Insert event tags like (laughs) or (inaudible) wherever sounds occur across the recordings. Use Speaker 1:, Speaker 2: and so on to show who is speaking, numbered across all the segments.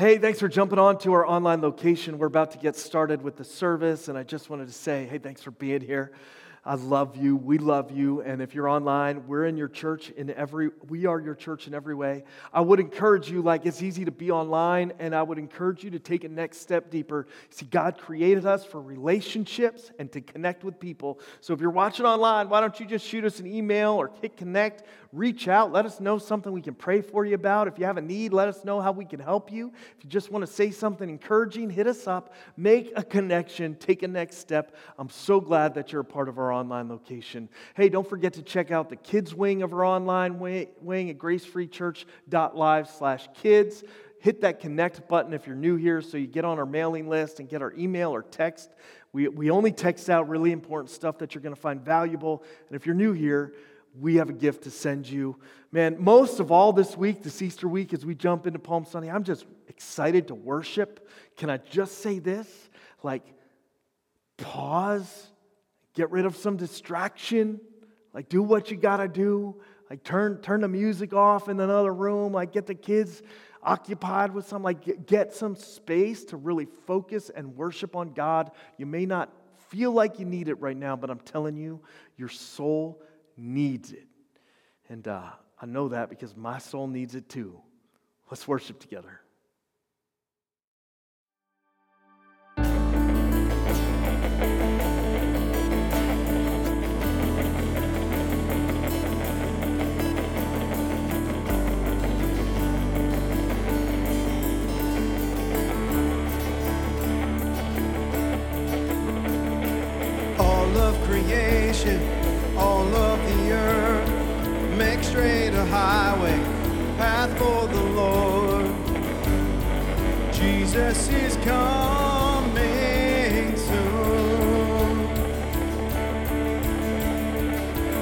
Speaker 1: Hey, thanks for jumping on to our online location. We're about to get started with the service, and I just wanted to say, hey, thanks for being here. I love you. We love you. And if you're online, we're in your church in every, we are your church in every way. I would encourage you, like it's easy to be online, and I would encourage you to take a next step deeper. See, God created us for relationships and to connect with people. So if you're watching online, why don't you just shoot us an email or hit connect? reach out. Let us know something we can pray for you about. If you have a need, let us know how we can help you. If you just want to say something encouraging, hit us up. Make a connection. Take a next step. I'm so glad that you're a part of our online location. Hey, don't forget to check out the kids wing of our online wing at gracefreechurch.live slash kids hit that connect button if you're new here so you get on our mailing list and get our email or text. We, we only text out really important stuff that you're going to find valuable. And if you're new here, we have a gift to send you. Man, most of all this week, this Easter week, as we jump into Palm Sunday, I'm just excited to worship. Can I just say this? Like, pause, get rid of some distraction, like, do what you got to do. Like, turn, turn the music off in another room, like, get the kids occupied with some, like, get some space to really focus and worship on God. You may not feel like you need it right now, but I'm telling you, your soul needs it. And uh, I know that because my soul needs it too. Let's worship together.
Speaker 2: Creation all of the earth. Make straight a highway, path for the Lord. Jesus is coming soon.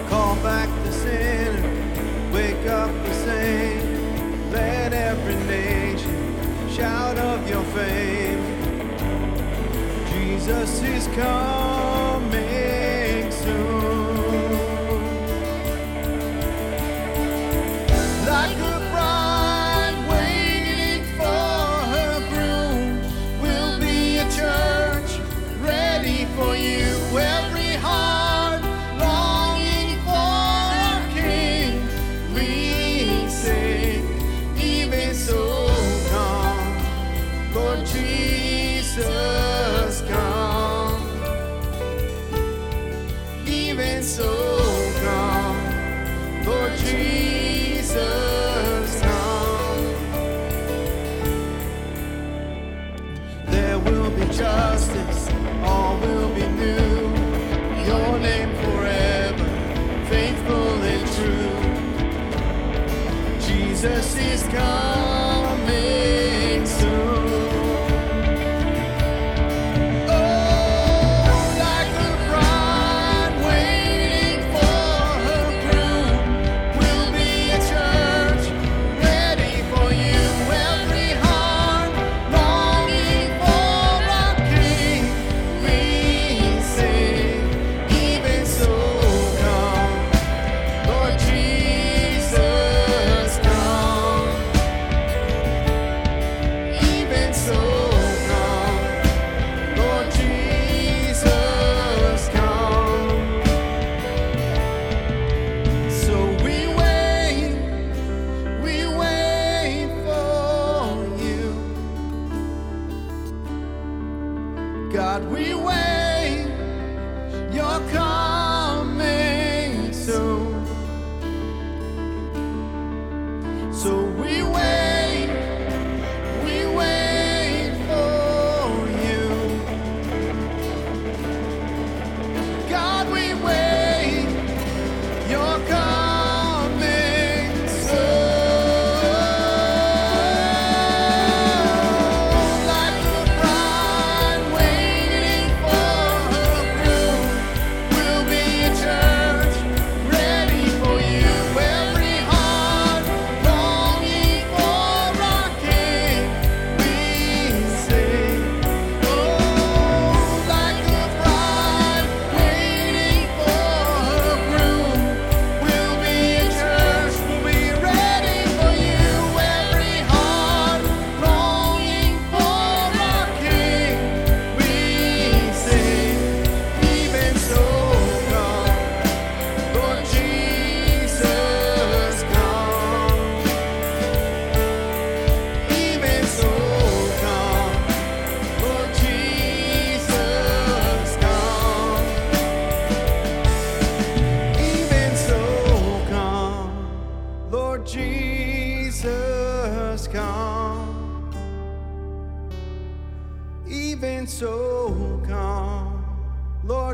Speaker 2: Call back the sinner, wake up the saint. Let every nation shout of your fame. Jesus is coming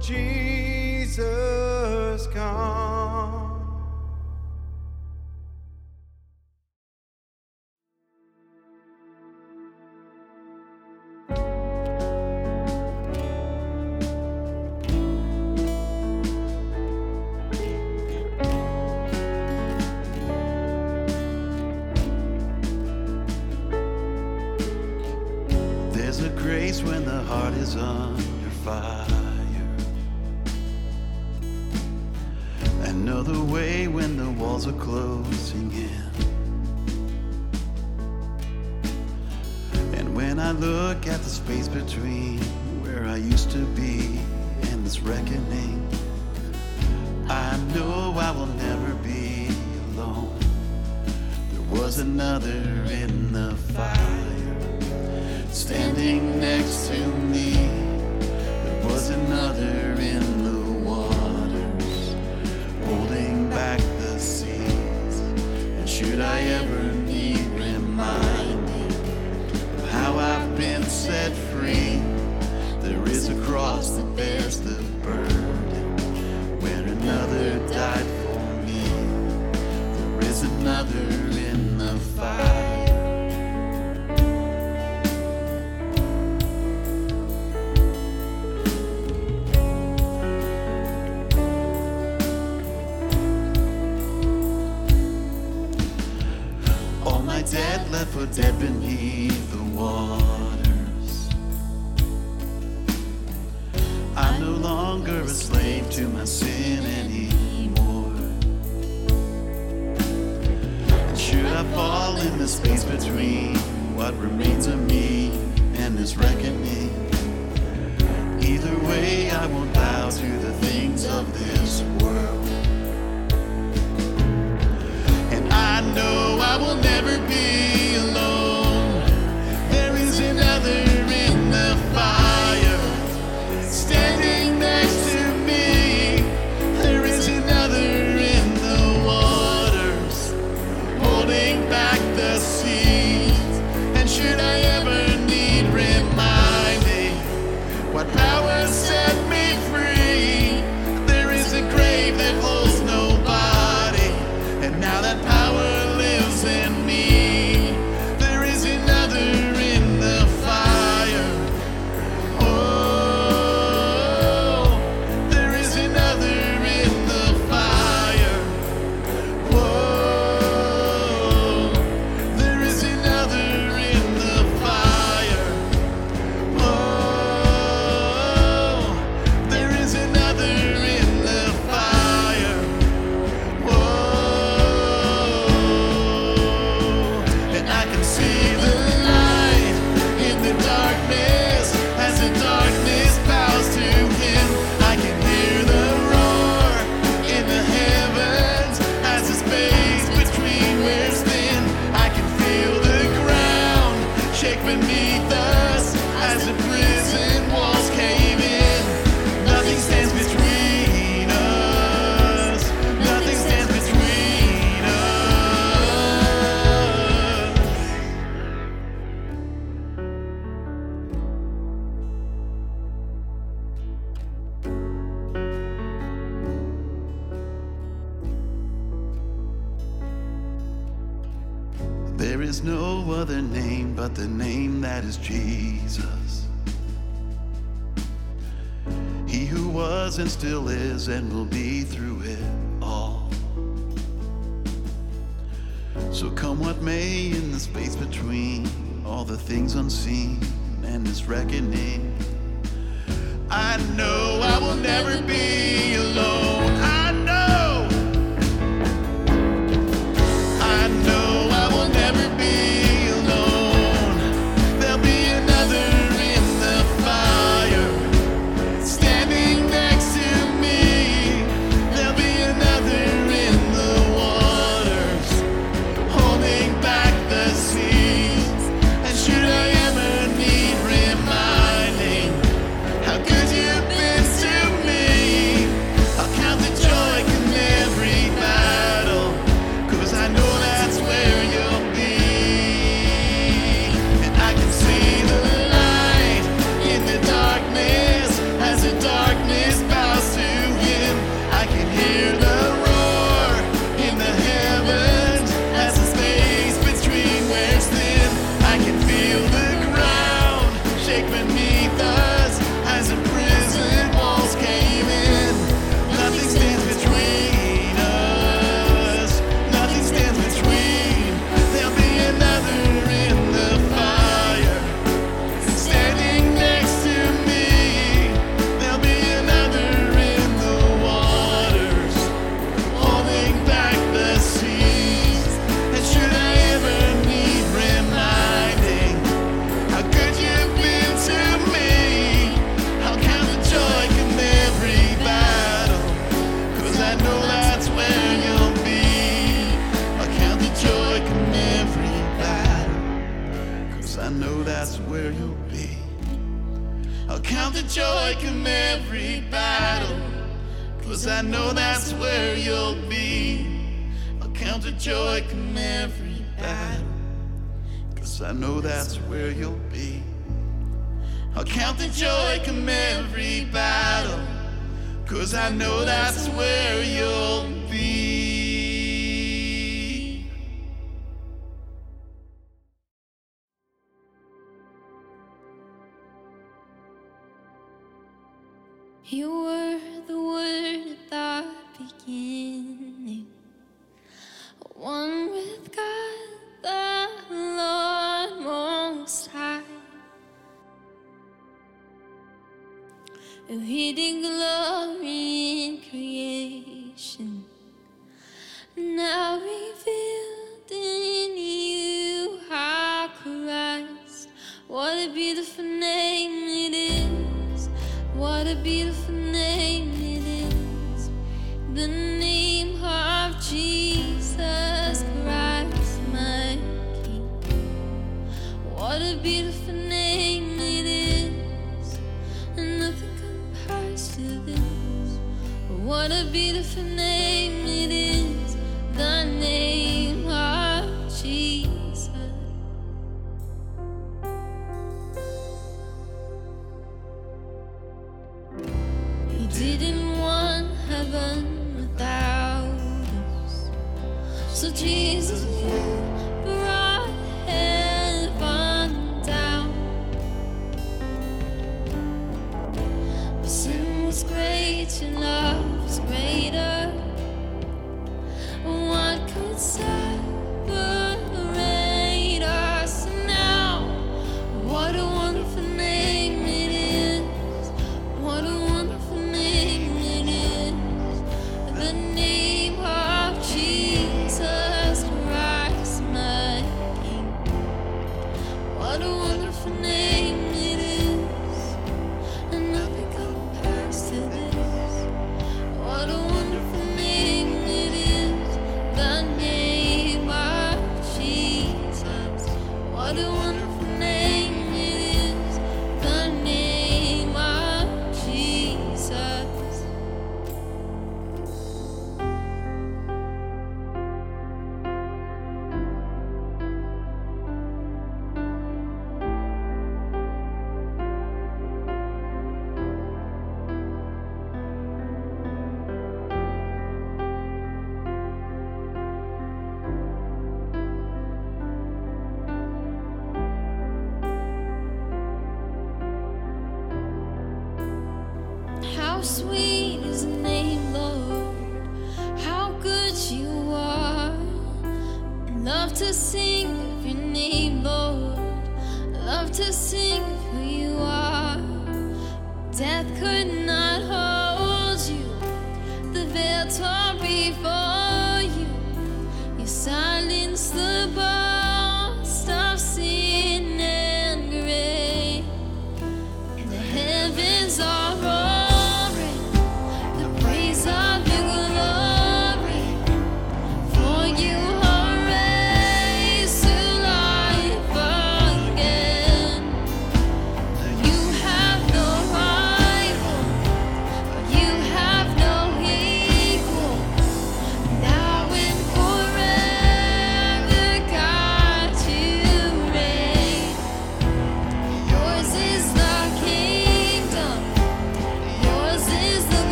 Speaker 2: Jesus.
Speaker 3: dead, left for dead beneath the waters. I'm no longer a slave to my sin anymore. And should I fall in the space between what remains of me and this reckoning? Either way, I won't bow to the things of this. joy come every battle. Cause I know that's where you'll be. I'll count the joy come every battle. Cause I know that's where you'll be.
Speaker 4: No.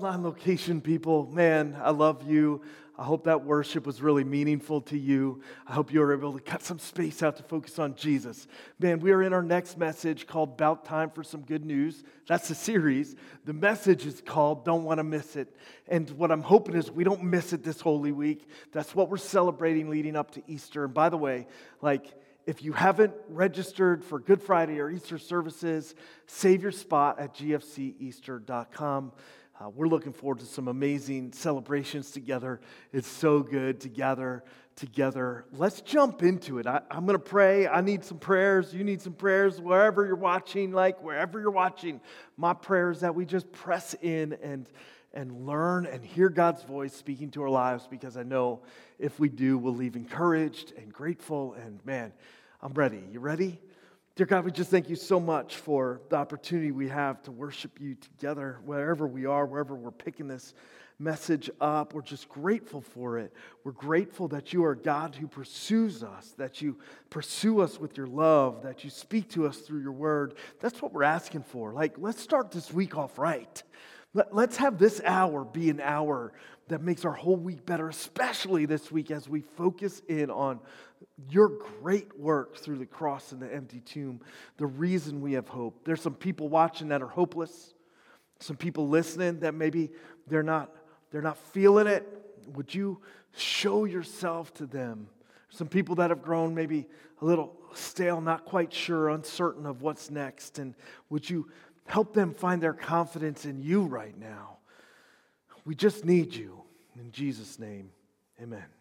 Speaker 1: Hey, online location people, man, I love you. I hope that worship was really meaningful to you. I hope you were able to cut some space out to focus on Jesus. Man, we are in our next message called About Time for Some Good News. That's the series. The message is called Don't Want to Miss It. And what I'm hoping is we don't miss it this Holy Week. That's what we're celebrating leading up to Easter. And by the way, like, if you haven't registered for Good Friday or Easter services, save your spot at gfceaster.com. Uh, we're looking forward to some amazing celebrations together. It's so good to gather together. Let's jump into it. I, I'm going to pray. I need some prayers. You need some prayers wherever you're watching, like wherever you're watching. My prayer is that we just press in and, and learn and hear God's voice speaking to our lives because I know if we do, we'll leave encouraged and grateful. And man, I'm ready. You ready? Dear God, we just thank you so much for the opportunity we have to worship you together, wherever we are, wherever we're picking this message up. We're just grateful for it. We're grateful that you are God who pursues us, that you pursue us with your love, that you speak to us through your word. That's what we're asking for. Like, let's start this week off right. Let, us have this hour be an hour that makes our whole week better, especially this week as we focus in on your great work through the cross and the empty tomb, the reason we have hope. There's some people watching that are hopeless, some people listening that maybe they're not, they're not feeling it. Would you show yourself to them? Some people that have grown maybe a little stale, not quite sure, uncertain of what's next. And would you help them find their confidence in you right now? We just need you. In Jesus' name, amen.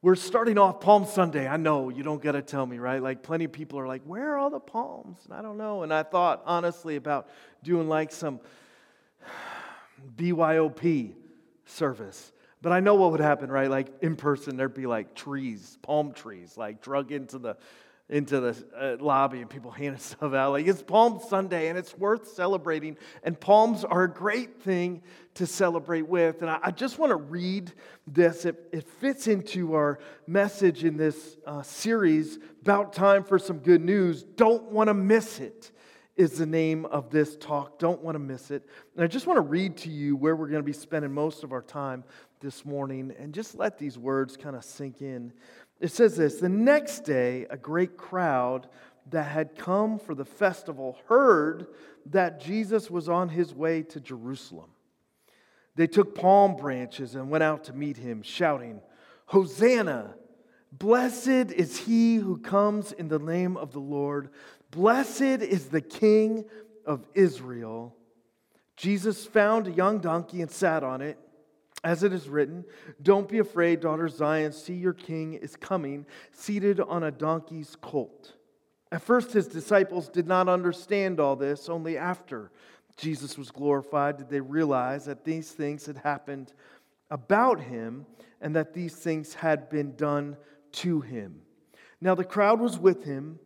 Speaker 1: We're starting off Palm Sunday. I know you don't got to tell me, right? Like, plenty of people are like, where are all the palms? And I don't know. And I thought, honestly, about doing like some BYOP service. But I know what would happen, right? Like, in person, there'd be like trees, palm trees, like drug into the into the uh, lobby and people handing (laughs) stuff out. Like it's Palm Sunday and it's worth celebrating. And palms are a great thing to celebrate with. And I, I just want to read this. It, it, fits into our message in this uh, series, About Time for Some Good News. Don't want to miss it is the name of this talk. Don't want to miss it. And I just want to read to you where we're going to be spending most of our time this morning and just let these words kind of sink in. It says this The next day, a great crowd that had come for the festival heard that Jesus was on his way to Jerusalem. They took palm branches and went out to meet him, shouting, Hosanna! Blessed is he who comes in the name of the Lord. Blessed is the King of Israel. Jesus found a young donkey and sat on it as it is written, Don't be afraid, daughter Zion. See, your king is coming, seated on a donkey's colt. At first, his disciples did not understand all this. Only after Jesus was glorified did they realize that these things had happened about him and that these things had been done to him. Now, the crowd was with him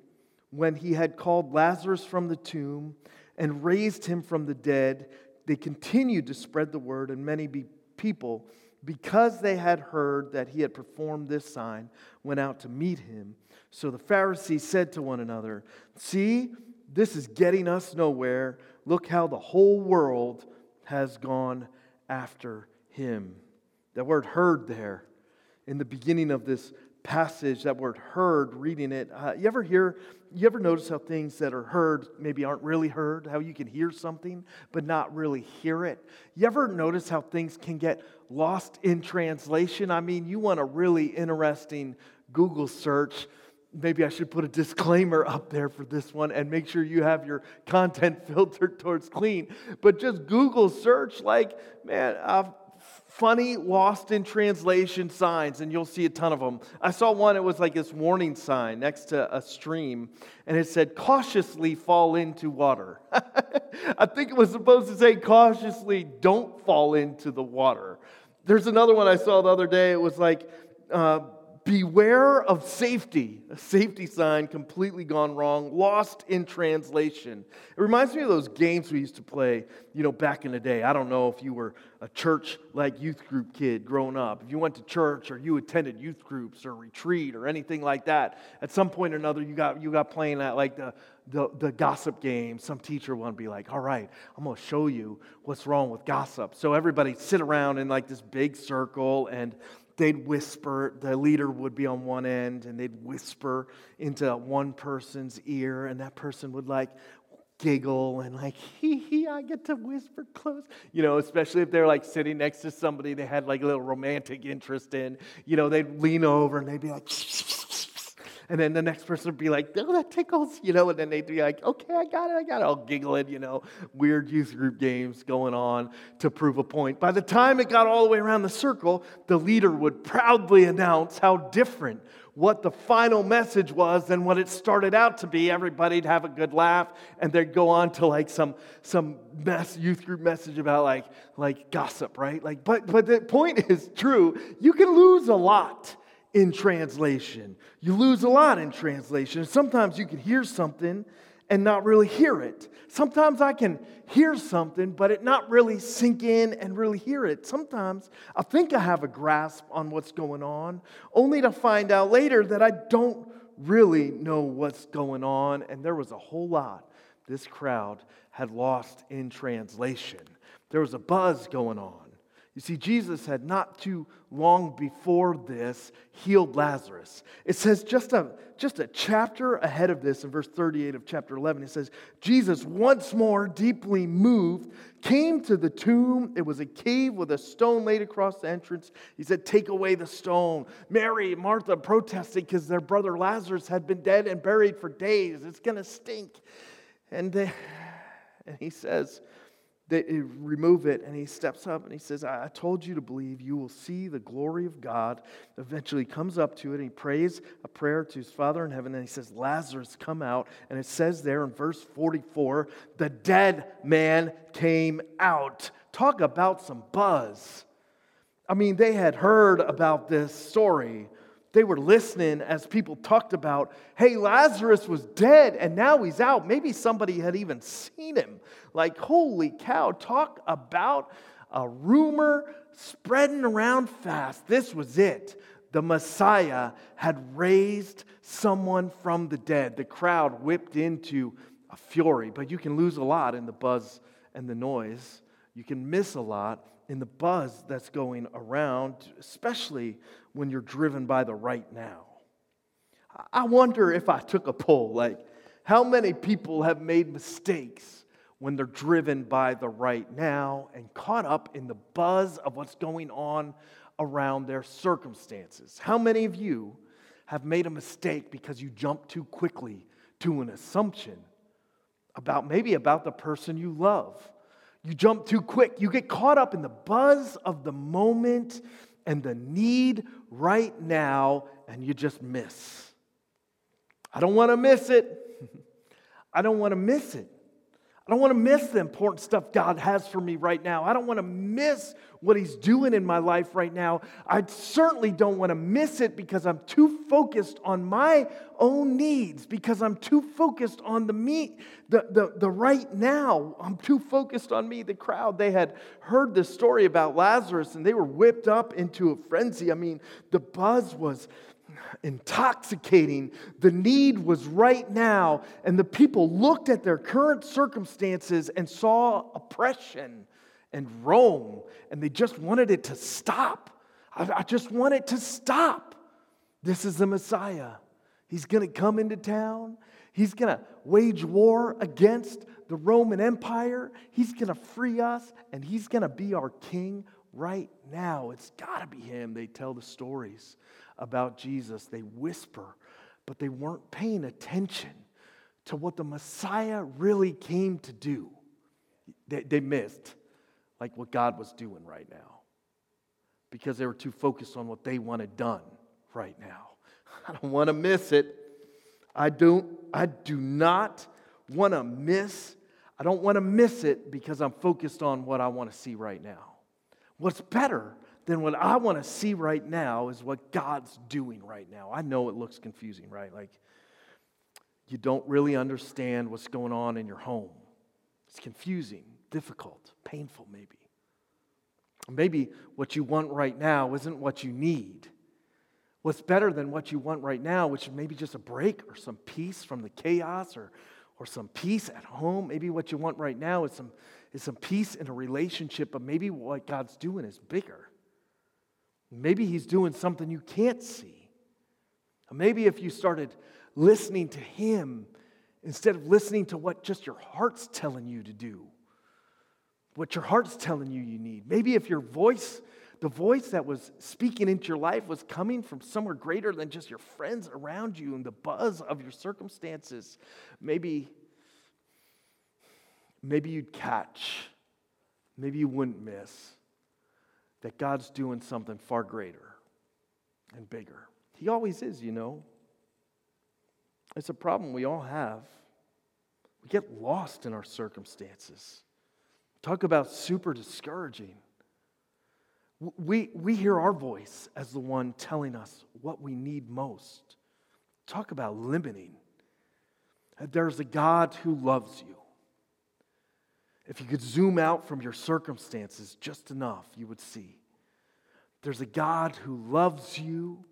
Speaker 1: when he had called Lazarus from the tomb and raised him from the dead. They continued to spread the word, and many be people, because they had heard that he had performed this sign, went out to meet him. So the Pharisees said to one another, See, this is getting us nowhere. Look how the whole world has gone after him. That word heard there in the beginning of this passage, that word heard, reading it. Uh, you ever hear, you ever notice how things that are heard maybe aren't really heard? How you can hear something but not really hear it? You ever notice how things can get lost in translation? I mean, you want a really interesting Google search. Maybe I should put a disclaimer up there for this one and make sure you have your content (laughs) filtered towards clean. But just Google search, like, man, uh, funny lost in translation signs, and you'll see a ton of them. I saw one, it was like this warning sign next to a stream, and it said, cautiously fall into water. (laughs) I think it was supposed to say, cautiously don't fall into the water. There's another one I saw the other day, it was like, uh, beware of safety. A safety sign completely gone wrong, lost in translation. It reminds me of those games we used to play, you know, back in the day. I don't know if you were a church like youth group kid growing up, if you went to church or you attended youth groups or retreat or anything like that. At some point or another, you got, you got playing that like the, the, the gossip game. Some teacher would be like, all right, I'm going to show you what's wrong with gossip. So everybody sit around in like this big circle and they'd whisper, the leader would be on one end, and they'd whisper into one person's ear, and that person would like giggle and like, (laughs) hee hee, I get to whisper close. You know, especially if they're like sitting next to somebody they had like a little romantic interest in, you know, they'd lean over and they'd be like, (laughs) and then the next person would be like, oh, that tickles, you know, and then they'd be like, okay, I got it, I got it, all giggling, you know, weird youth group games going on to prove a point. By the time it got all the way around the circle, the leader would proudly announce how different what the final message was than what it started out to be. Everybody'd have a good laugh, and they'd go on to like some some mess, youth group message about like like gossip, right? Like, but but the point is true. You can lose a lot in translation. You lose a lot in translation. Sometimes you can hear something and not really hear it. Sometimes I can hear something, but it not really sink in and really hear it. Sometimes I think I have a grasp on what's going on, only to find out later that I don't really know what's going on. And there was a whole lot this crowd had lost in translation. There was a buzz going on. You see, Jesus had not too long before this healed Lazarus. It says just a, just a chapter ahead of this in verse 38 of chapter 11, it says, Jesus, once more deeply moved, came to the tomb. It was a cave with a stone laid across the entrance. He said, Take away the stone. Mary, Martha protested because their brother Lazarus had been dead and buried for days. It's going to stink. And, uh, and he says, they remove it and he steps up and he says i told you to believe. You will see the glory of god eventually. Comes up to it and he prays a prayer to his father in heaven and he says lazarus come out. And it says there in verse 44 the dead man came out. Talk about some buzz. I mean they had heard about this story they were listening as people talked about, hey, Lazarus was dead and now he's out. Maybe somebody had even seen him. Like, holy cow, talk about a rumor spreading around fast. This was it. The Messiah had raised someone from the dead. The crowd whipped into a fury, but you can lose a lot in the buzz and the noise. You can miss a lot in the buzz that's going around, especially when you're driven by the right now. I wonder if I took a poll, like, how many people have made mistakes when they're driven by the right now and caught up in the buzz of what's going on around their circumstances? How many of you have made a mistake because you jumped too quickly to an assumption about maybe about the person you love? You jump too quick. You get caught up in the buzz of the moment and the need right now, and you just miss. I don't want to miss it. (laughs) I don't want to miss it. I don't want to miss the important stuff God has for me right now. I don't want to miss what He's doing in my life right now. I certainly don't want to miss it because I'm too focused on my own needs, because I'm too focused on the me, the, the, the right now. I'm too focused on me. The crowd, they had heard this story about Lazarus and they were whipped up into a frenzy. I mean, the buzz was intoxicating. The need was right now, and the people looked at their current circumstances and saw oppression and Rome, and they just wanted it to stop. I, I just want it to stop. This is the Messiah. He's going to come into town. He's going to wage war against the Roman Empire. He's going to free us, and he's going to be our king right now. It's got to be him. They tell the stories about Jesus. They whisper, but they weren't paying attention to what the Messiah really came to do. They, they missed like what God was doing right now because they were too focused on what they wanted done right now. (laughs) I don't want to miss it. I don't I do not want to miss I don't want to miss it because I'm focused on what I want to see right now. What's better than what I want to see right now is what God's doing right now. I know it looks confusing, right? Like you don't really understand what's going on in your home. It's confusing, difficult, painful, maybe. Maybe what you want right now isn't what you need. What's better than what you want right now, which is maybe just a break or some peace from the chaos or, or some peace at home. Maybe what you want right now is some, is some peace in a relationship, but maybe what God's doing is bigger. Maybe He's doing something you can't see. Maybe if you started listening to Him instead of listening to what just your heart's telling you to do, what your heart's telling you you need. Maybe if your voice, the voice that was speaking into your life, was coming from somewhere greater than just your friends around you and the buzz of your circumstances, maybe, maybe you'd catch, maybe you wouldn't miss that God's doing something far greater and bigger. He always is, you know. It's a problem we all have. We get lost in our circumstances. Talk about super discouraging. We, we hear our voice as the one telling us what we need most. Talk about limiting. There's a God who loves you. If you could zoom out from your circumstances just enough, you would see there's a God who loves you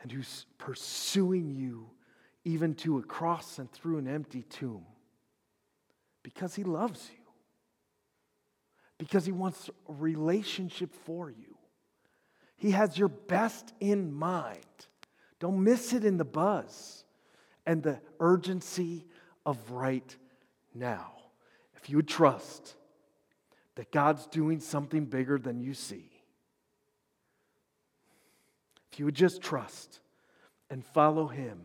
Speaker 1: and who's pursuing you even to a cross and through an empty tomb because he loves you, because he wants a relationship for you. He has your best in mind. Don't miss it in the buzz and the urgency of right now. If you would trust that God's doing something bigger than you see, if you would just trust and follow Him,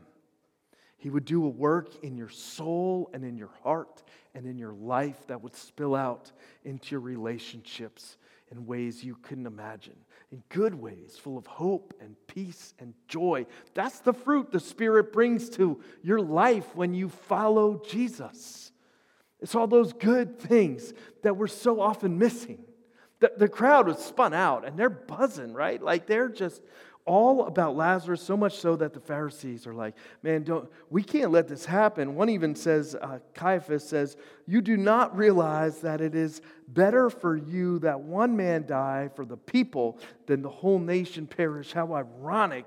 Speaker 1: He would do a work in your soul and in your heart and in your life that would spill out into your relationships in ways you couldn't imagine, in good ways, full of hope and peace and joy. That's the fruit the Spirit brings to your life when you follow Jesus. It's all those good things that we're so often missing. The, the crowd was spun out and they're buzzing, right? Like they're just all about Lazarus, so much so that the Pharisees are like, man, don't, we can't let this happen. One even says, uh, Caiaphas says, You do not realize that it is better for you that one man die for the people than the whole nation perish. How ironic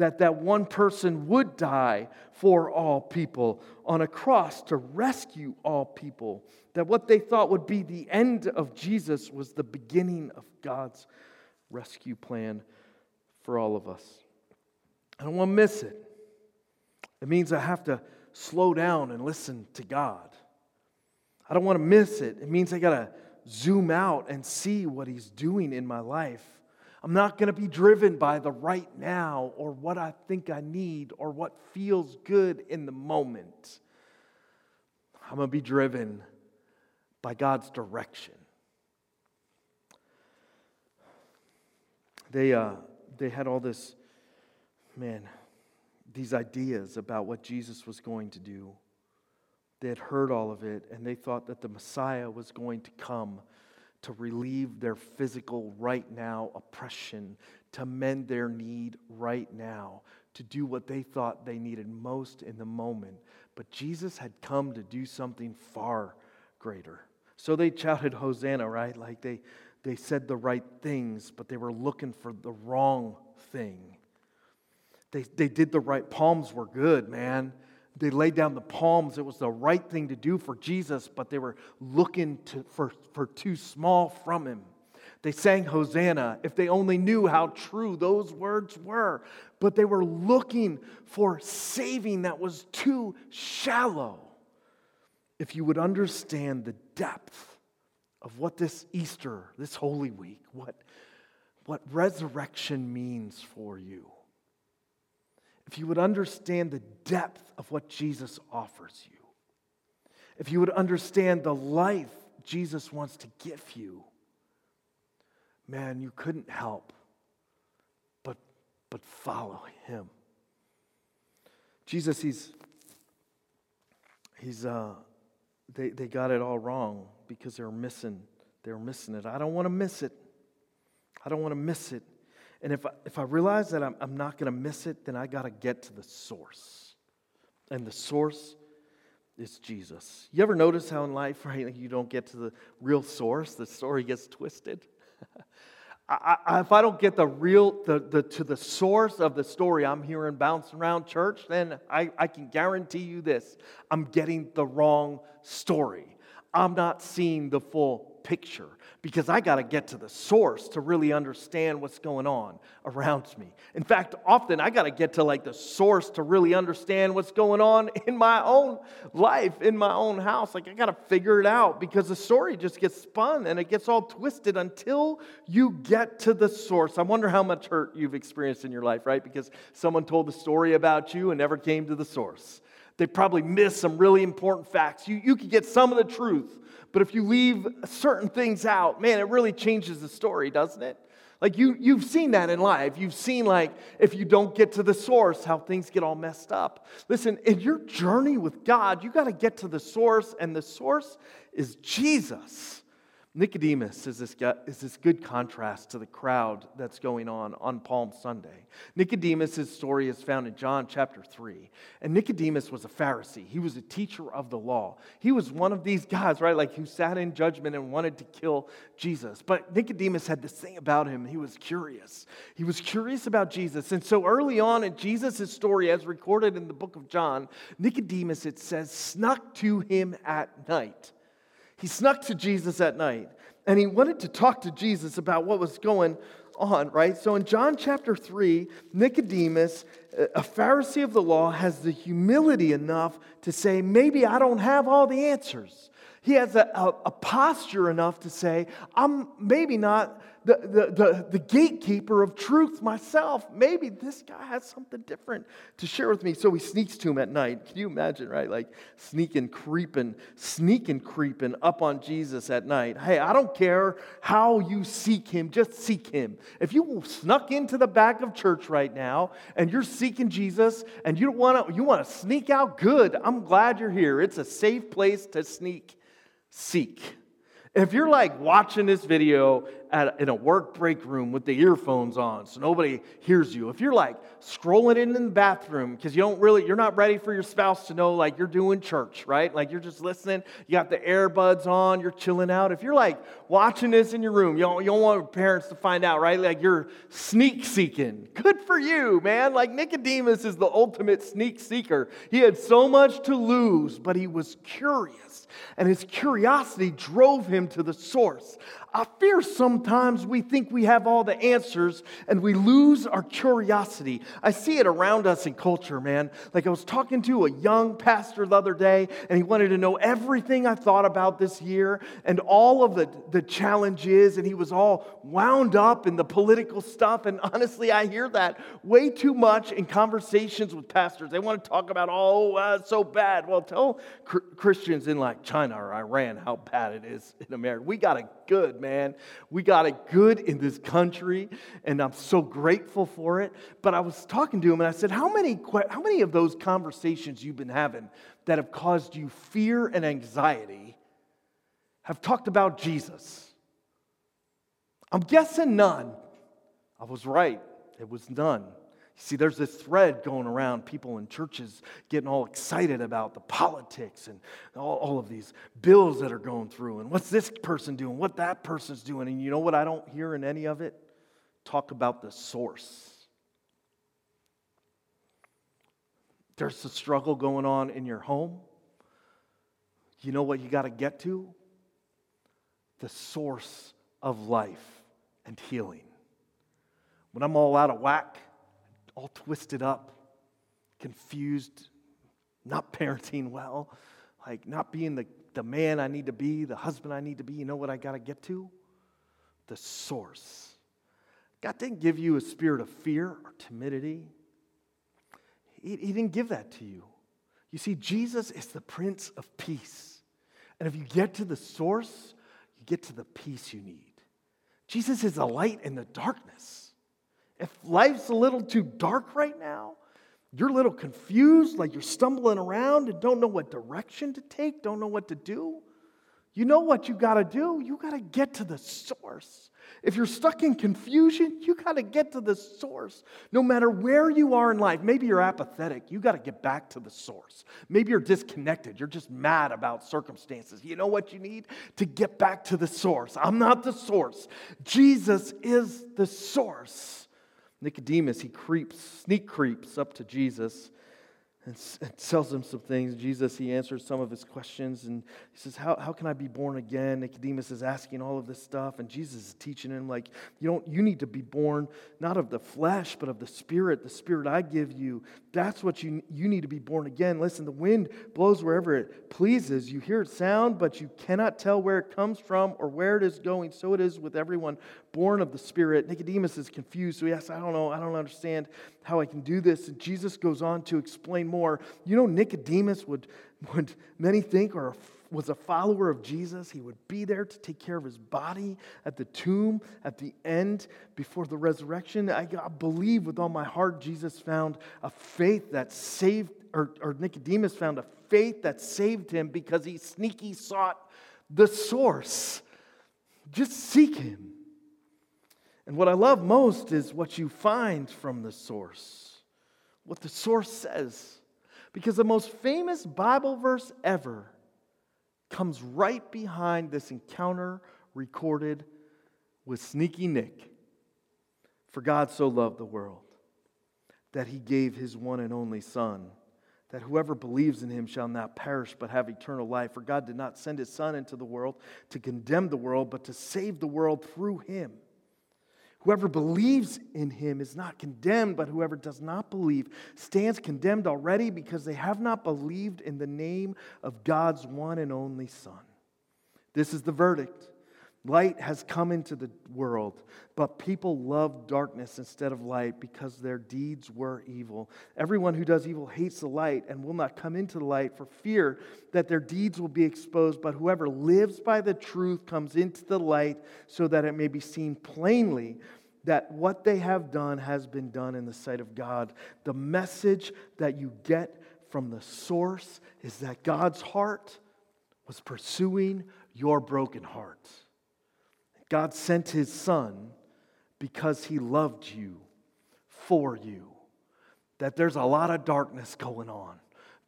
Speaker 1: that that one person would die for all people on a cross to rescue all people. That what they thought would be the end of Jesus was the beginning of God's rescue plan for all of us. I don't want to miss it. It means I have to slow down and listen to God. I don't want to miss it. It means I got to zoom out and see what He's doing in my life. I'm not going to be driven by the right now or what I think I need or what feels good in the moment. I'm going to be driven by God's direction. They, uh, they had all this, man, these ideas about what Jesus was going to do. They had heard all of it, and they thought that the Messiah was going to come to relieve their physical right now oppression, to mend their need right now, to do what they thought they needed most in the moment. But Jesus had come to do something far greater. So they shouted Hosanna, right? Like they, they said the right things, but they were looking for the wrong thing. They, they did the right, palms were good, man they laid down the palms. It was the right thing to do for Jesus, but they were looking to, for, for too small from him. They sang Hosanna if they only knew how true those words were, but they were looking for saving that was too shallow. If you would understand the depth of what this Easter, this Holy Week, what, what resurrection means for you if you would understand the depth of what Jesus offers you, if you would understand the life Jesus wants to give you, man, you couldn't help but, but follow him. Jesus, he's, he's uh, they, they got it all wrong because they're missing, they're missing it. I don't want to miss it. I don't want to miss it. And if I, if I realize that I'm, I'm not going to miss it, then I got to get to the source. And the source is Jesus. You ever notice how in life, (laughs) right, you don't get to the real source, the story gets twisted? (laughs) I, I, if I don't get the real, the, the, to the source of the story I'm hearing bouncing around church, then I, I can guarantee you this I'm getting the wrong story. I'm not seeing the full picture because I got to get to the source to really understand what's going on around me. In fact, often I got to get to like the source to really understand what's going on (laughs) in my own life, in my own house. Like I got to figure it out because the story just gets spun and it gets all twisted until you get to the source. I wonder how much hurt you've experienced in your life, right? Because someone told the story about you and never came to the source. They probably missed some really important facts. You, you could get some of the truth, but if you leave certain things out, man, it really changes the story, doesn't it? Like you, you've seen that in life. You've seen, like, if you don't get to the source, how things get all messed up. Listen, in your journey with God, you got to get to the source, and the source is Jesus. Nicodemus is this, is this good contrast to the crowd that's going on on Palm Sunday. Nicodemus' story is found in John chapter 3. And Nicodemus was a Pharisee. He was a teacher of the law. He was one of these guys, right, like who sat in judgment and wanted to kill Jesus. But Nicodemus had this thing about him. He was curious. He was curious about Jesus. And so early on in Jesus' story, as recorded in the book of John, Nicodemus, it says, snuck to him at night. He snuck to Jesus at night and he wanted to talk to Jesus about what was going on, right? So in John chapter 3, Nicodemus, a Pharisee of the law, has the humility enough to say, maybe I don't have all the answers. He has a, a, a posture enough to say, I'm maybe not the, the, the, the, gatekeeper of truth myself. Maybe this guy has something different to share with me. So he sneaks to him at night. Can you imagine, right? Like sneaking, creeping, sneaking, creeping up on Jesus at night. Hey, I don't care how you seek him, just seek him. If you snuck into the back of church right now and you're seeking Jesus and you want to you want to sneak out, good. I'm glad you're here. It's a safe place to sneak. Seek. If you're like watching this video at, in a work break room with the earphones on so nobody hears you, if you're like scrolling in the bathroom because you don't really, you're not ready for your spouse to know like you're doing church, right? Like you're just listening, you got the earbuds on, you're chilling out. If you're like watching this in your room, you don't, you don't want parents to find out, right? Like you're sneak seeking. Good for you, man. Like Nicodemus is the ultimate sneak seeker. He had so much to lose, but he was curious and his curiosity drove him to the source. I fear sometimes we think we have all the answers and we lose our curiosity. I see it around us in culture, man. Like I was talking to a young pastor the other day and he wanted to know everything I thought about this year and all of the, the challenges, and he was all wound up in the political stuff. And honestly, I hear that way too much in conversations with pastors. They want to talk about, oh, uh, so bad. Well, tell Christians in like China or Iran how bad it is in America. We got it good, man. We got it good in this country, and I'm so grateful for it. But I was talking to him, and I said, How many, how many of those conversations you've been having that have caused you fear and anxiety have talked about Jesus? I'm guessing none. I was right, it was none. See, there's this thread going around people in churches getting all excited about the politics and all, all, of these bills that are going through and what's this person doing, what that person's doing. And you know what I don't hear in any of it? Talk about the source. There's a struggle going on in your home. You know what you got to get to? The source of life and healing. When I'm all out of whack, all twisted up, confused, not parenting well, like not being the, the man I need to be, the husband I need to be. You know what I got to get to? The source. God didn't give you a spirit of fear or timidity, He, he didn't give that to you. You see, Jesus is the Prince of Peace. And if you get to the source, you get to the peace you need. Jesus is a light in the darkness. If life's a little too dark right now, you're a little confused, like you're stumbling around and don't know what direction to take, don't know what to do, You know what you got to do? You got to get to the source. If you're stuck in confusion, you got to get to the source. No matter where you are in life, maybe you're apathetic, you got to get back to the source. Maybe you're disconnected, you're just mad about circumstances. You know what you need? To get back to the source. I'm not the source, Jesus is the source. Nicodemus, he creeps, sneak creeps up to Jesus and, and tells him some things. Jesus, he answers some of his questions and he says, how, how can I be born again? Nicodemus is asking all of this stuff, and Jesus is teaching him, like, you don't you need to be born not of the flesh, but of the spirit, the spirit I give you. That's what you you need to be born again. Listen, the wind blows wherever it pleases. You hear it sound, but you cannot tell where it comes from or where it is going. So it is with everyone born of the Spirit. Nicodemus is confused, so he asks, I don't know, I don't understand how I can do this. And Jesus goes on to explain more. You know, Nicodemus would, would many think, or was a follower of Jesus. He would be there to take care of his body at the tomb at the end before the resurrection. I, I believe with all my heart Jesus found a faith that saved, or, or Nicodemus found a faith that saved him because he sneaky sought the source. Just seek him. And what I love most is what you find from the source, what the source says. Because the most famous Bible verse ever comes right behind this encounter recorded with Sneaky Nick. For God so loved the world that he gave his one and only Son, that whoever believes in him shall not perish but have eternal life. For God did not send his Son into the world to condemn the world, but to save the world through him. Whoever believes in him is not condemned, but whoever does not believe stands condemned already because they have not believed in the name of God's one and only Son. This is the verdict. Light has come into the world, but people love darkness instead of light because their deeds were evil. Everyone who does evil hates the light and will not come into the light for fear that their deeds will be exposed. But whoever lives by the truth comes into the light so that it may be seen plainly that what they have done has been done in the sight of God. The message that you get from the source is that God's heart was pursuing your broken heart. God sent his son because he loved you for you. That there's a lot of darkness going on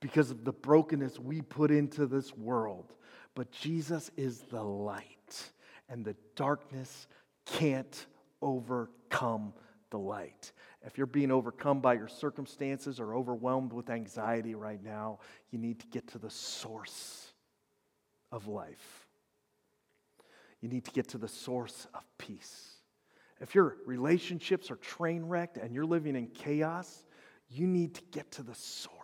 Speaker 1: because of the brokenness we put into this world. But Jesus is the light, and the darkness can't overcome the light. If you're being overcome by your circumstances or overwhelmed with anxiety right now, you need to get to the source of life. You need to get to the source of peace. If your relationships are train wrecked and you're living in chaos, you need to get to the source.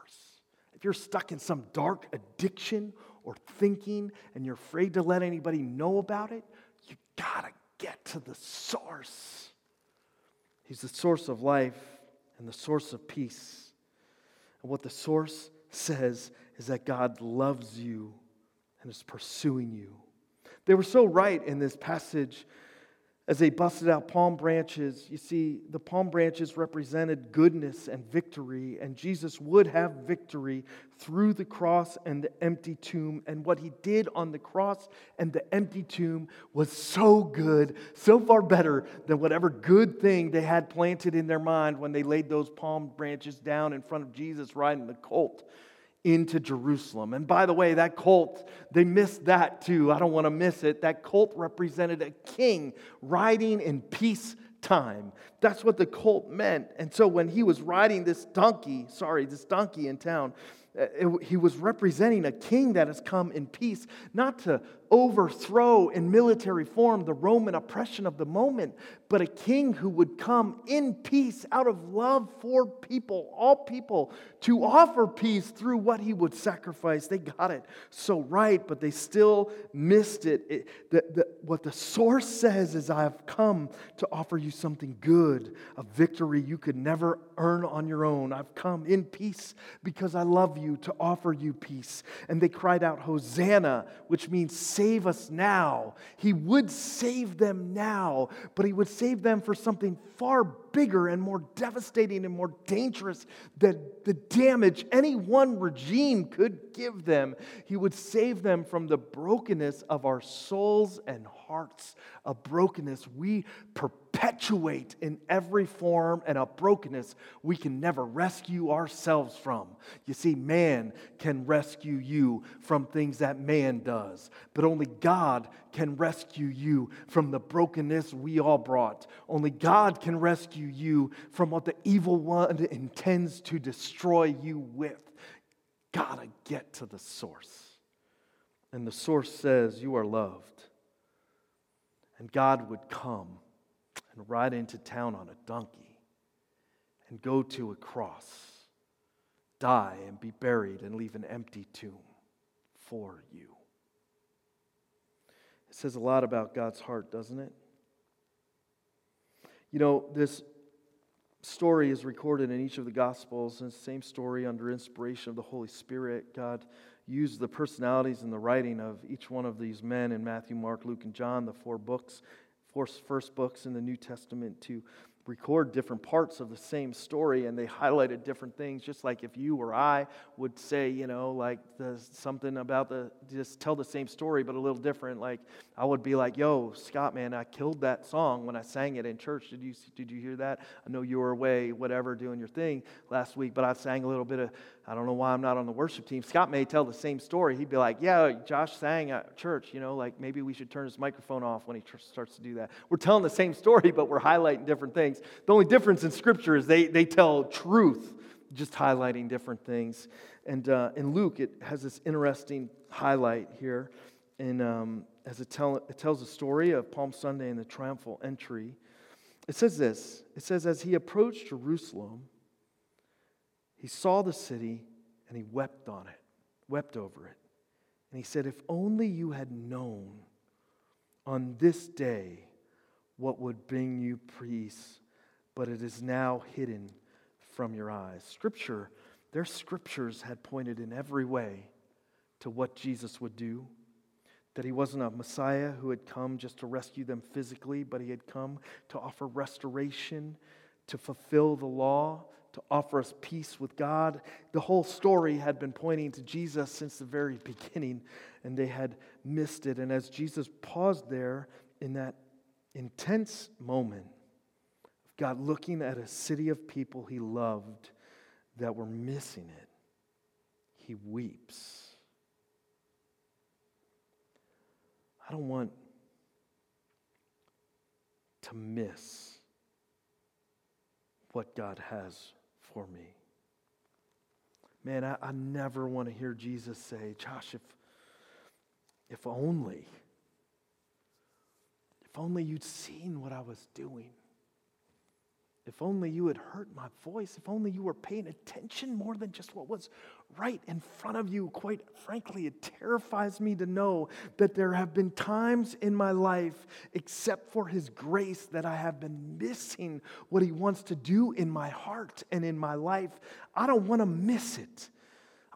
Speaker 1: If you're stuck in some dark addiction or thinking and you're afraid to let anybody know about it, you gotta get to the source. He's the source of life and the source of peace. And what the source says is that God loves you and is pursuing you. They were so right in this passage as they busted out palm branches. You see, the palm branches represented goodness and victory, and Jesus would have victory through the cross and the empty tomb. And what he did on the cross and the empty tomb was so good, so far better than whatever good thing they had planted in their mind when they laid those palm branches down in front of Jesus riding the colt into Jerusalem. And by the way, that colt, they missed that too. I don't want to miss it. That colt represented a king riding in peace time. That's what the colt meant. And so when he was riding this donkey, sorry, this donkey in town, uh, it, he was representing a king that has come in peace, not to overthrow in military form the Roman oppression of the moment, but a king who would come in peace out of love for people, all people, to offer peace through what he would sacrifice. They got it so right, but they still missed it. it the, the, what the source says is, I have come to offer you something good, a victory you could never earn on your own. I've come in peace because I love you you, to offer you peace. And they cried out, Hosanna, which means save us now. He would save them now, but he would save them for something far bigger and more devastating and more dangerous than the damage any one regime could give them. He would save them from the brokenness of our souls and hearts, a brokenness we perpetuate in every form and a brokenness we can never rescue ourselves from. You see, man can rescue you from things that man does, but only God can rescue you from the brokenness we all brought. Only God can rescue you from what the evil one intends to destroy you with. Gotta get to the source. And the source says, You are loved. And God would come and ride into town on a donkey and go to a cross, die and be buried and leave an empty tomb for you. It says a lot about God's heart, doesn't it? You know, this story is recorded in each of the Gospels, and the same story under inspiration of the Holy Spirit. God used the personalities and the writing of each one of these men in Matthew, Mark, Luke, and John, the four books, first books in the New Testament, to record different parts of the same story and they highlighted different things just like if you or i would say you know like the, something about the just tell the same story but a little different like i would be like yo scott man i killed that song when i sang it in church. Did you did you hear that? I know you were away whatever doing your thing last week but i sang a little bit of i don't know why i'm not on the worship team scott may tell the same story he'd be like yeah josh sang at church you know like maybe we should turn his microphone off when he tr- starts to do that we're telling the same story but we're highlighting different things. The only difference in Scripture is they, they tell truth, just highlighting different things. And uh, in Luke, it has this interesting highlight here. In, um, as it, tell, it tells the story of Palm Sunday and the triumphal entry. It says this It says, As he approached Jerusalem, he saw the city and he wept on it, wept over it. And he said, If only you had known on this day what would bring you peace, but it is now hidden from your eyes. Scripture, their scriptures had pointed in every way to what Jesus would do. That he wasn't a Messiah who had come just to rescue them physically, but he had come to offer restoration, to fulfill the law, to offer us peace with God. The whole story had been pointing to Jesus since the very (laughs) beginning, and they had missed it. And as Jesus paused there in that intense moment of God looking at a city of people he loved that were missing it, he weeps. I don't want to miss what God has for me. Man, I, I never want to hear Jesus say, Josh, if, if only. If only you'd seen what I was doing. If only you had heard my voice. If only you were paying attention more than just what was right in front of you. Quite frankly, it terrifies me to know that there have been times in my life, except for His grace, that I have been missing what He wants to do in my heart and in my life. I don't want to miss it.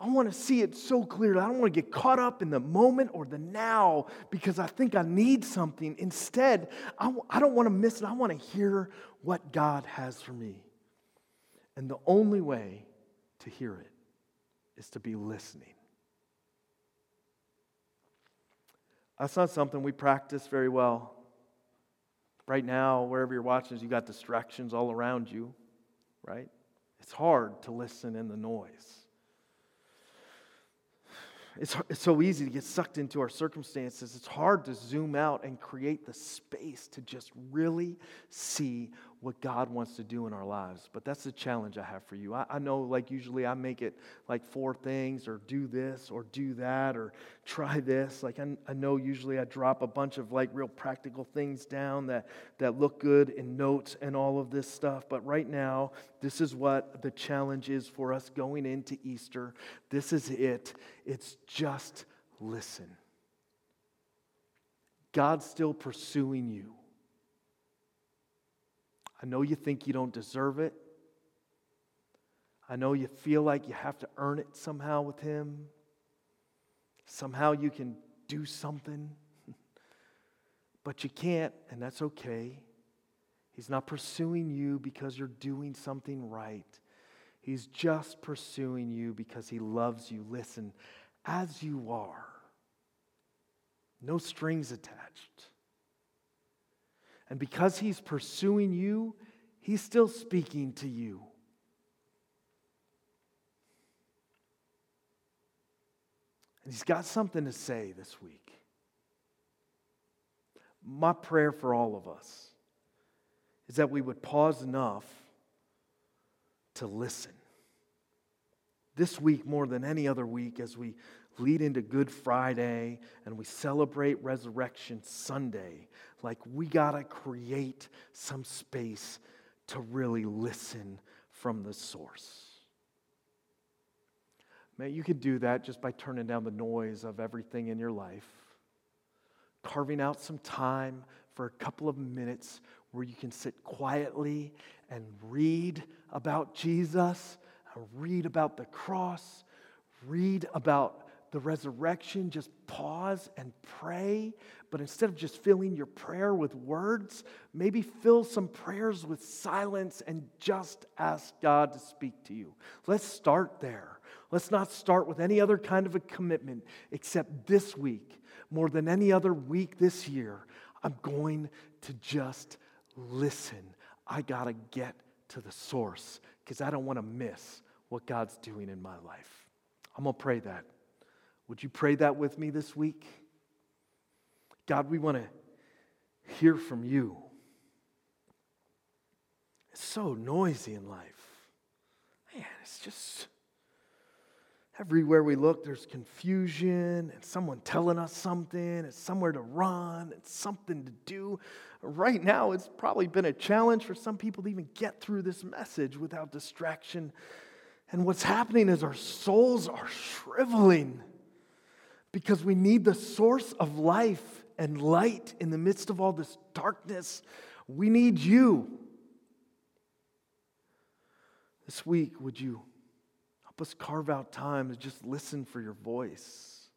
Speaker 1: I want to see it so clearly. I don't want to get caught up in the moment or the now because I think I need something. Instead, I w- I don't want to miss it. I want to hear what God has for me. And the only way to hear it is to be listening. That's not something we practice very well. Right now, wherever you're watching, you got distractions all around you, right? It's hard to listen in the noise. It's, it's so easy to get sucked into our circumstances. It's hard to zoom out and create the space to just really see what God wants to do in our lives. But that's the challenge I have for you. I, I, know, like, usually I make it like four things, or do this, or do that, or try this. Like, I, I know usually I drop a bunch of like real practical things down that, that look good in notes and all of this stuff. But right now, this is what the challenge is for us going into Easter. This is it. It's just listen. God's still pursuing you. I know you think you don't deserve it. I know you feel like you have to earn it somehow with Him. Somehow you can do something, (laughs) but you can't, and that's okay. He's not pursuing you because you're doing something right. He's just pursuing you because He loves you. Listen, as you are, no strings attached. And because He's pursuing you, He's still speaking to you. And He's got something to say this week. My prayer for all of us is that we would pause enough to listen. This week, more than any other week, as we lead into Good Friday and we celebrate Resurrection Sunday, like we got to create some space to really listen from the source. Man, you could do that just by turning down the noise of everything in your life, carving out some time for a couple of minutes where you can sit quietly and read about Jesus, read about the cross, read about the resurrection, just pause and pray. But instead of just filling your prayer with words, maybe fill some prayers with silence and just ask God to speak to you. Let's start there. Let's not start with any other kind of a commitment except this week, more than any other week this year. I'm going to just listen. I got to get to the source because I don't want to miss what God's doing in my life. I'm going to pray that. Would you pray that with me this week? God, we want to hear from you. It's so noisy in life. Man, it's just everywhere we look, there's confusion and someone telling us something, it's somewhere to run, it's something to do. Right now, it's probably been a challenge for some people to even get through this message without distraction. And what's happening is our souls are shriveling because we need the source of life and light in the midst of all this darkness. We need you. This week, would you help us carve out time to just listen for your voice?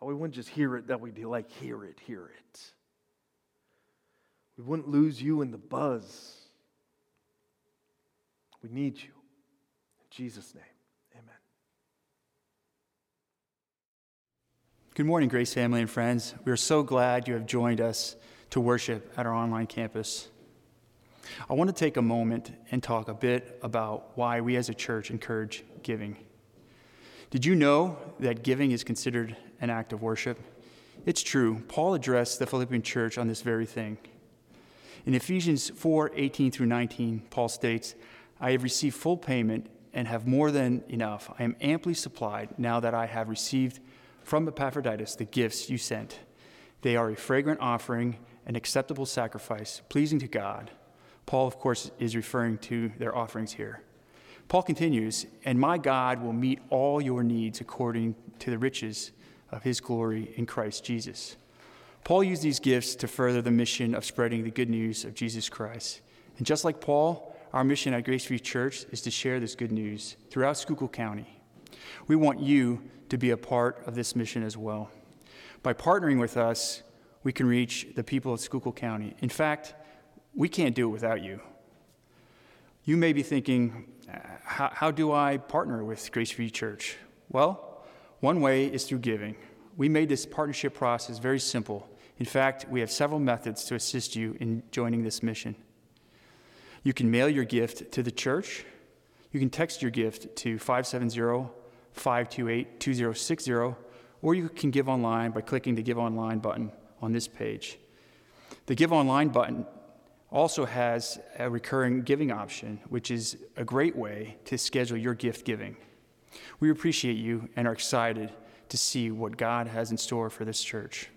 Speaker 1: Oh, we wouldn't just hear it, that we'd be like, hear it, hear it. We wouldn't lose you in the buzz. We need you. In Jesus' name.
Speaker 5: Good morning, Grace family and friends. We are so glad you have joined us to worship at our online campus. I want to take a moment and talk a bit about why we as a church encourage giving. Did you know that giving is considered an act of worship? It's true. Paul addressed the Philippian church on this very thing. In Ephesians 4 18 through 19, Paul states, I have received full payment and have more than enough. I am amply supplied now that I have received from Epaphroditus the gifts you sent. They are a fragrant offering, an acceptable sacrifice, pleasing to God. Paul, of course, is referring to their offerings here. Paul continues, and my God will meet all your needs according to the riches of his glory in Christ Jesus. Paul used these gifts to further the mission of spreading the good news of Jesus Christ. And just like Paul, our mission at Grace Free Church is to share this good news throughout Schuylkill County. We want you to be a part of this mission as well. By partnering with us, we can reach the people of Schuylkill County. In fact, we can't do it without you. You may be thinking, how, how do I partner with Grace Free Church? Well, one way is through giving. We made this partnership process very simple. In fact, we have several methods to assist you in joining this mission. You can mail your gift to the church. You can text your gift to 570 528 2060, or you can give online by clicking the Give Online button on this page. The Give Online button also has a recurring giving option, which is a great way to schedule your gift giving. We appreciate you and are excited to see what God has in store for this church.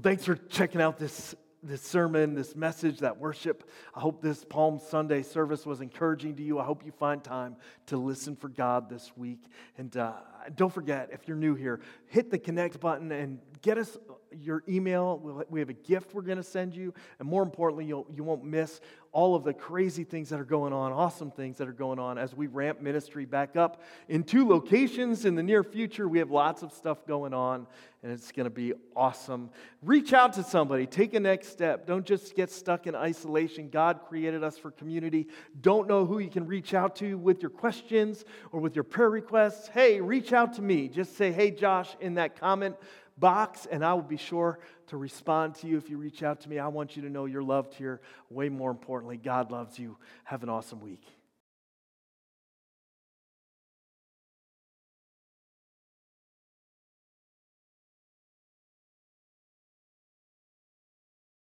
Speaker 1: Well, thanks for checking out this, this sermon, this message, that worship. I hope this Palm Sunday service was encouraging to you. I hope you find time to listen for God this week. And uh, don't forget, if you're new here, hit the connect button and get us your email. We have a gift we're going to send you. And more importantly, you'll, you won't miss all of the crazy things that are going on, awesome things that are going on as we ramp ministry back up in two locations in the near future. We have lots of stuff going on, and it's going to be awesome. Reach out to somebody, take a next step. Don't just get stuck in isolation. God created us for community. Don't know who you can reach out to with your questions or with your prayer requests. Hey, reach out to me. Just say, hey, Josh, in that comment box, and I will be sure to respond to you if you reach out to me. I want you to know you're loved here. Way more importantly, God loves you. Have an awesome week.